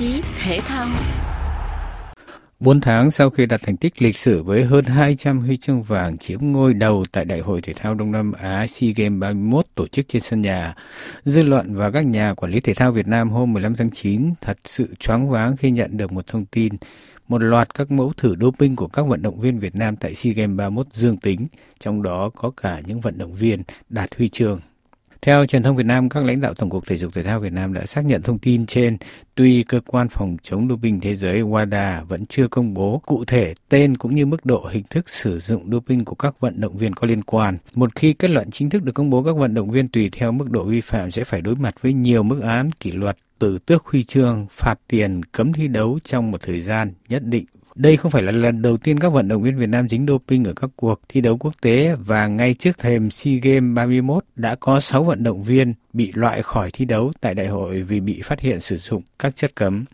chí thể thao. 4 tháng sau khi đạt thành tích lịch sử với hơn 200 huy chương vàng chiếm ngôi đầu tại Đại hội Thể thao Đông Nam Á SEA Games 31 tổ chức trên sân nhà, dư luận và các nhà quản lý thể thao Việt Nam hôm 15 tháng 9 thật sự choáng váng khi nhận được một thông tin một loạt các mẫu thử doping của các vận động viên Việt Nam tại SEA Games 31 dương tính, trong đó có cả những vận động viên đạt huy chương. Theo truyền thông Việt Nam, các lãnh đạo Tổng cục Thể dục Thể thao Việt Nam đã xác nhận thông tin trên, tuy cơ quan phòng chống doping thế giới WADA vẫn chưa công bố cụ thể tên cũng như mức độ hình thức sử dụng doping của các vận động viên có liên quan. Một khi kết luận chính thức được công bố, các vận động viên tùy theo mức độ vi phạm sẽ phải đối mặt với nhiều mức án kỷ luật từ tước huy chương, phạt tiền, cấm thi đấu trong một thời gian nhất định đây không phải là lần đầu tiên các vận động viên Việt Nam dính doping ở các cuộc thi đấu quốc tế và ngay trước thềm SEA Games 31 đã có 6 vận động viên bị loại khỏi thi đấu tại đại hội vì bị phát hiện sử dụng các chất cấm.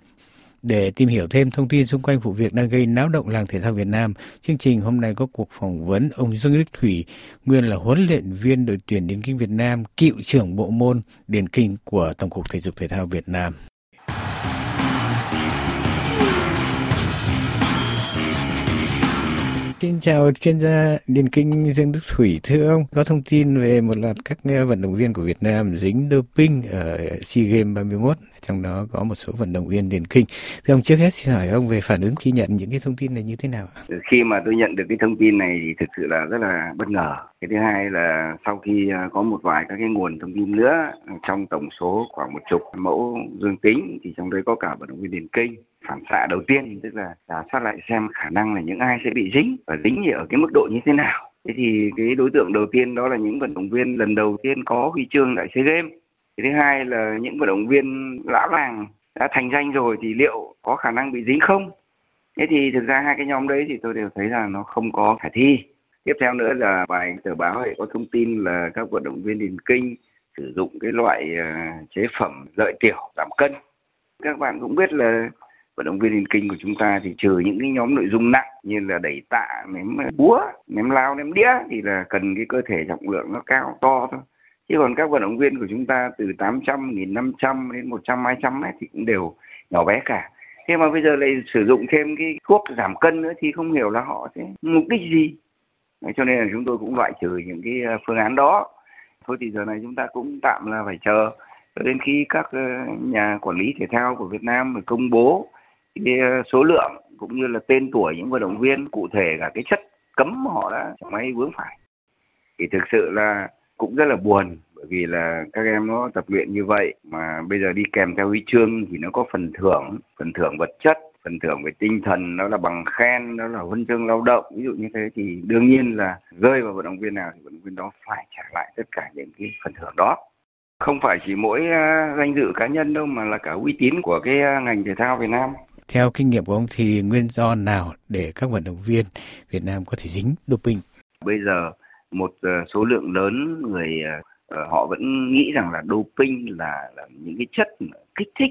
Để tìm hiểu thêm thông tin xung quanh vụ việc đang gây náo động làng thể thao Việt Nam, chương trình hôm nay có cuộc phỏng vấn ông Dương Đức Thủy, nguyên là huấn luyện viên đội tuyển điền kinh Việt Nam, cựu trưởng bộ môn điền kinh của Tổng cục Thể dục Thể thao Việt Nam. Xin chào chuyên gia điền kinh Dương Đức Thủy, thưa ông có thông tin về một loạt các ờ, vận động viên của Việt Nam dính doping ở SEA Games 31 trong đó có một số vận động viên điền kinh. Thưa ông, trước hết xin hỏi ông về phản ứng khi nhận những cái thông tin này như thế nào? Khi mà tôi nhận được cái thông tin này thì thực sự là rất là bất ngờ. Cái thứ hai là sau khi ờ, có một vài các cái nguồn thông tin nữa ờ, trong tổng số khoảng một chục mẫu dương tính, thì trong đấy có cả vận động viên điền kinh phản xạ đầu tiên, tức là giả soát lại xem khả năng là những ai sẽ bị dính và dính ở cái mức độ như thế nào. Thế thì cái đối tượng đầu tiên đó là những vận động viên lần đầu tiên có huy chương tại SEA Games. Thứ hai là những vận động viên lão làng đã thành danh rồi thì liệu có khả năng bị dính không? Thế thì thực ra hai cái nhóm đấy thì tôi đều thấy là nó không có khả thi. Tiếp theo nữa là bài tờ báo ấy có thông tin là các vận động viên điền kinh sử dụng cái loại à, chế phẩm lợi tiểu giảm cân. Các bạn cũng biết là vận động viên điền kinh của chúng ta thì trừ những cái nhóm nội dung nặng như là đẩy tạ ném ờ, búa ném lao ném đĩa thì là cần cái cơ thể trọng lượng nó cao to thôi. Chứ còn các vận động viên của chúng ta từ 800, 1500 đến 100, 200 mét thì cũng đều nhỏ bé cả. Thế mà bây giờ lại sử dụng thêm cái thuốc giảm cân nữa thì không hiểu là họ sẽ mục đích gì. Cho nên là chúng tôi cũng loại trừ những cái ờ, phương án đó. Thôi thì giờ này chúng ta cũng tạm là phải chờ. Cho đến khi các ờ, nhà quản lý thể thao của Việt Nam công bố cái ờ, số lượng cũng như là tên tuổi những vận động viên, cụ thể cả cái chất cấm họ đã chẳng may vướng phải. Thì thực sự là cũng rất là buồn, bởi vì là các em nó tập luyện như vậy mà bây giờ đi kèm theo huy chương thì nó có phần thưởng phần thưởng vật chất, phần thưởng về tinh thần, nó là bằng khen, nó là huân chương lao động. Ví dụ như thế thì đương nhiên là rơi vào vận động viên nào thì vận động viên đó phải trả lại tất cả những cái phần thưởng đó. Không phải chỉ mỗi ờ, danh dự cá nhân đâu mà là cả uy tín của cái ờ, ngành thể thao Việt Nam theo kinh nghiệm của ông thì nguyên do nào để các vận động viên Việt Nam có thể dính doping? Bây giờ một ờ, số lượng lớn người ờ, ờ, họ vẫn nghĩ rằng là doping là, là những cái chất kích thích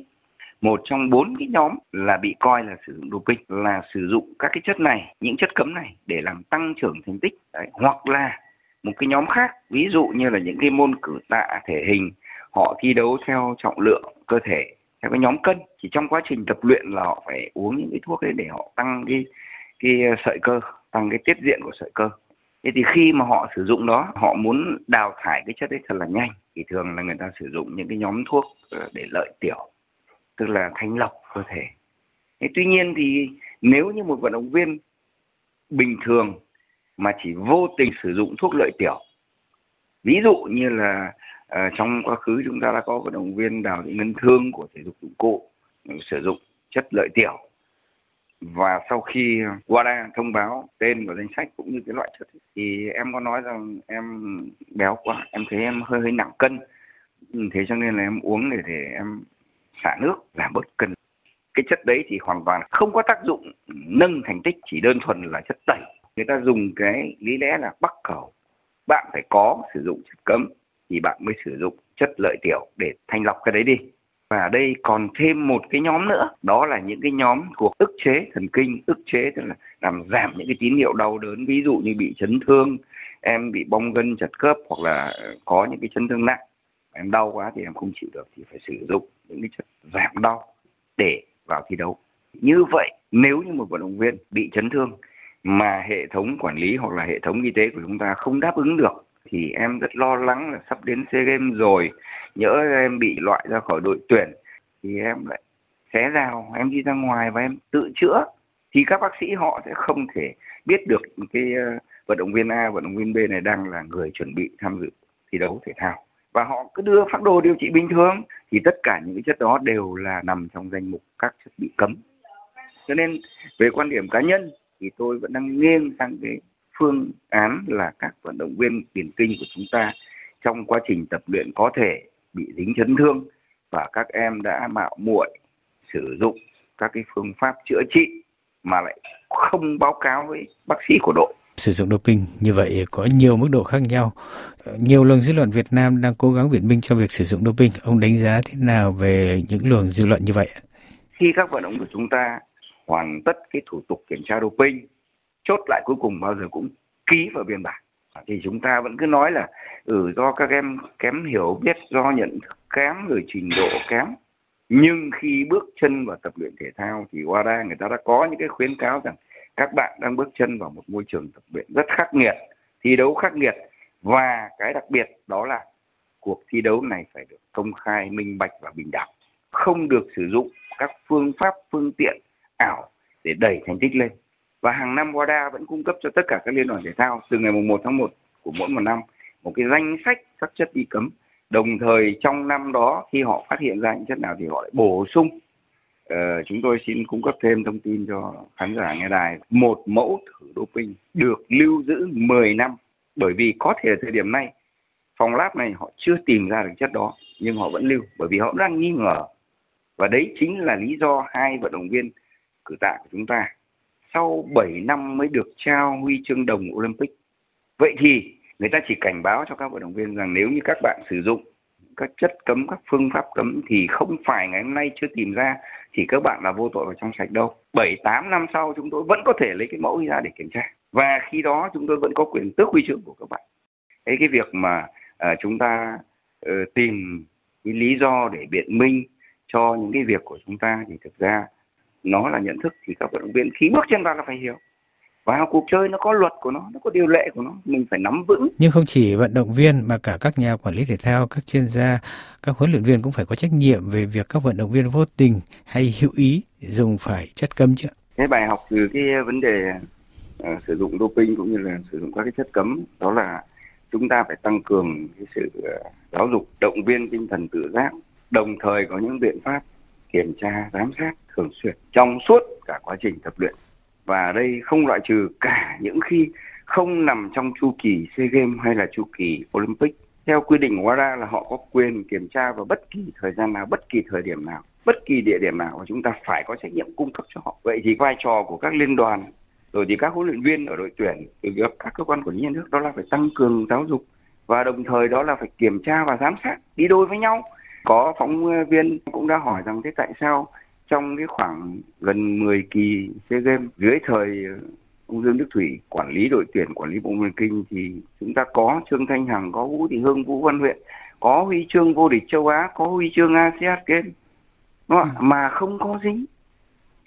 một trong bốn cái nhóm là bị coi là sử dụng doping là sử dụng các cái chất này những chất cấm này để làm tăng trưởng thành tích Đấy. hoặc là một cái nhóm khác ví dụ như là những cái môn cử tạ thể hình họ thi đấu theo trọng lượng cơ thể theo cái nhóm cân, chỉ trong quá trình tập luyện là họ phải uống những cái thuốc đấy để họ tăng cái cái ờ, sợi cơ, tăng cái tiết diện của sợi cơ. Thế thì khi mà họ sử dụng đó, họ muốn đào thải cái chất đấy thật là nhanh. Thì thường là người ta sử dụng những cái nhóm thuốc ờ, để lợi tiểu, tức là thanh lọc cơ thể. Thế tuy nhiên thì nếu như một vận động viên bình thường mà chỉ vô tình sử dụng thuốc lợi tiểu, ví dụ như là à, trong quá khứ chúng ta đã có vận động viên đào thị ngân thương của thể dục dụng cụ sử dụng chất lợi tiểu. Và sau khi WADA thông báo tên của danh sách cũng như cái loại chất thì em có nói rằng em béo quá em thấy em hơi hơi nặng cân. Ừ, thế cho nên là em uống để để em xả nước giảm bớt cân. Cái chất đấy thì hoàn toàn không có tác dụng nâng thành tích chỉ đơn thuần là chất tẩy. Người ta dùng cái lý lẽ là bắc cầu bạn phải có sử dụng chất cấm thì bạn mới sử dụng chất lợi tiểu để thanh lọc cái đấy đi. Và ở đây còn thêm một cái nhóm nữa đó là những cái nhóm thuộc ức chế thần kinh. Ức chế tức là làm giảm những cái tín hiệu đau đớn ví dụ như bị chấn thương em bị bong gân chật khớp hoặc là ờ, có những cái chấn thương nặng. Em đau quá thì em không chịu được thì phải sử dụng những cái chất giảm đau để vào thi đấu. Như vậy, nếu như một vận động viên bị chấn thương mà hệ thống quản lý hoặc là hệ thống y tế của chúng ta không đáp ứng được thì em rất lo lắng là sắp đến SEA Games rồi, nhỡ em bị loại ra khỏi đội tuyển thì em lại xé rào, em đi ra ngoài và em tự chữa. Thì các bác sĩ họ sẽ không thể biết được cái ờ, vận động viên A, vận động viên B này đang là người chuẩn bị tham dự thi đấu thể thao. Và họ cứ đưa phác đồ điều trị bình thường thì tất cả những chất đó đều là nằm trong danh mục các chất bị cấm. Cho nên về quan điểm cá nhân thì tôi vẫn đang nghiêng sang cái phương án là các vận động viên điển kinh của chúng ta trong quá trình tập luyện có thể bị dính chấn thương và các em đã mạo muội sử dụng các cái phương pháp chữa trị mà lại không báo cáo với bác sĩ của đội sử dụng doping như vậy có nhiều mức độ khác nhau. Nhiều luồng dư luận Việt Nam đang cố gắng biện minh cho việc sử dụng doping. Ông đánh giá thế nào về những luồng dư luận như vậy? Khi các vận động của chúng ta hoàn tất cái thủ tục kiểm tra doping, chốt lại cuối cùng bao giờ cũng ký vào biên bản. Thì chúng ta vẫn cứ nói là ừ do các em kém hiểu biết, do nhận thức kém rồi trình độ kém. Nhưng khi bước chân vào tập luyện thể thao thì WADA người ta đã có những cái khuyến cáo rằng các bạn đang bước chân vào một môi trường tập luyện rất khắc nghiệt, thi đấu khắc nghiệt. Và cái đặc biệt đó là cuộc thi đấu này phải được công khai, minh bạch và bình đẳng. Không được sử dụng các phương pháp, phương tiện, ảo để đẩy thành tích lên và hàng năm WADA vẫn cung cấp cho tất cả các liên đoàn thể thao từ ngày 1 tháng 1 của mỗi một năm một cái danh sách các chất bị cấm. Đồng thời trong năm đó khi họ phát hiện ra những chất nào thì họ lại bổ sung. Uh, chúng tôi xin cung cấp thêm thông tin cho khán giả nghe đài. Một mẫu thử doping được lưu giữ 10 năm bởi vì có thể thời điểm này phòng lab này họ chưa tìm ra được chất đó nhưng họ vẫn lưu bởi vì họ đang nghi ngờ. Và đấy chính là lý do hai vận động viên cử tạ của chúng ta sau 7 năm mới được trao huy chương đồng Olympic. Vậy thì người ta chỉ cảnh báo cho các vận động viên rằng nếu như các bạn sử dụng các chất cấm, các phương pháp cấm thì không phải ngày hôm nay chưa tìm ra thì các bạn là vô tội và trong sạch đâu. 7 8 năm sau chúng tôi vẫn có thể lấy cái mẫu ra để kiểm tra. Và khi đó chúng tôi vẫn có quyền tước huy chương của các bạn. Thế cái việc mà à, chúng ta uh, tìm cái lý do để biện minh cho những cái việc của chúng ta thì thực ra nó là nhận thức thì các vận động viên khi bước chân vào là phải hiểu. Vào cuộc chơi nó có luật của nó nó có điều lệ của nó mình phải nắm vững. Nhưng không chỉ vận động viên mà cả các nhà quản lý thể thao các chuyên gia các huấn luyện viên cũng phải có trách nhiệm về việc các vận động viên vô tình hay hữu ý dùng phải chất cấm chứ cái bài học từ cái vấn đề uh, sử dụng doping cũng như là sử dụng các cái chất cấm đó là chúng ta phải tăng cường cái sự uh, giáo dục động viên tinh thần tự giác. Đồng thời có những biện pháp kiểm tra giám sát thường xuyên trong suốt cả quá trình tập luyện và đây không loại trừ cả những khi không nằm trong chu kỳ SEA Games hay là chu kỳ Olympic. Theo quy định của WADA là họ có quyền kiểm tra vào bất kỳ thời gian nào, bất kỳ thời điểm nào, bất kỳ địa điểm nào và chúng ta phải có trách nhiệm cung cấp cho họ. Vậy thì vai trò của các liên đoàn rồi thì các huấn luyện viên ở đội tuyển từ các cơ quan quản lý nhà nước đó là phải tăng cường giáo dục và đồng thời đó là phải kiểm tra và giám sát đi đôi với nhau có phóng viên cũng đã hỏi rằng thế tại sao trong cái khoảng gần 10 kỳ SEA Games dưới thời ông Dương Đức Thủy quản lý đội tuyển quản lý bộ môn kinh thì chúng ta có Trương Thanh Hằng có Vũ Thị Hương Vũ Văn Huyện có huy chương vô địch châu Á có huy chương ASEAN Games đúng không? Ừ. mà không có dính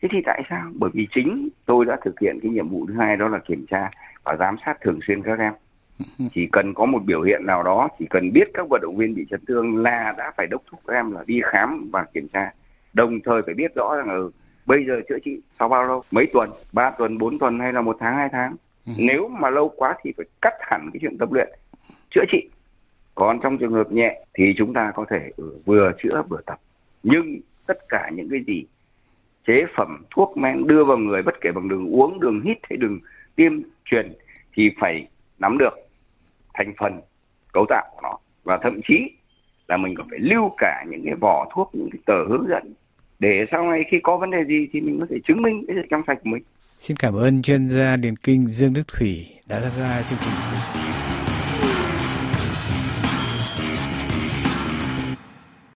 thế thì tại sao bởi vì chính tôi đã thực hiện cái nhiệm vụ thứ hai đó là kiểm tra và giám sát thường xuyên các em chỉ cần có một biểu hiện nào đó chỉ cần biết các vận động viên bị chấn thương là đã phải đốc thúc các em là đi khám và kiểm tra. Đồng thời phải biết rõ rằng ừ, bây giờ chữa trị sau bao lâu? Mấy tuần? Ba tuần bốn tuần hay là một tháng hai tháng? Ừ. nếu mà lâu quá thì phải cắt hẳn cái chuyện tập luyện chữa trị. Còn trong trường hợp nhẹ thì chúng ta có thể ừ, vừa chữa vừa tập. Nhưng tất cả những cái gì chế phẩm thuốc men đưa vào người bất kể bằng đường uống đường hít hay đường tiêm truyền thì phải nắm được thành phần cấu tạo của nó và thậm chí là mình còn phải lưu cả những cái vỏ thuốc, những cái tờ hướng dẫn để sau này khi có vấn đề gì thì mình có thể chứng minh cái sự trong sạch của mình. Xin cảm ơn chuyên gia điền kinh Dương Đức Thủy đã tham gia chương trình.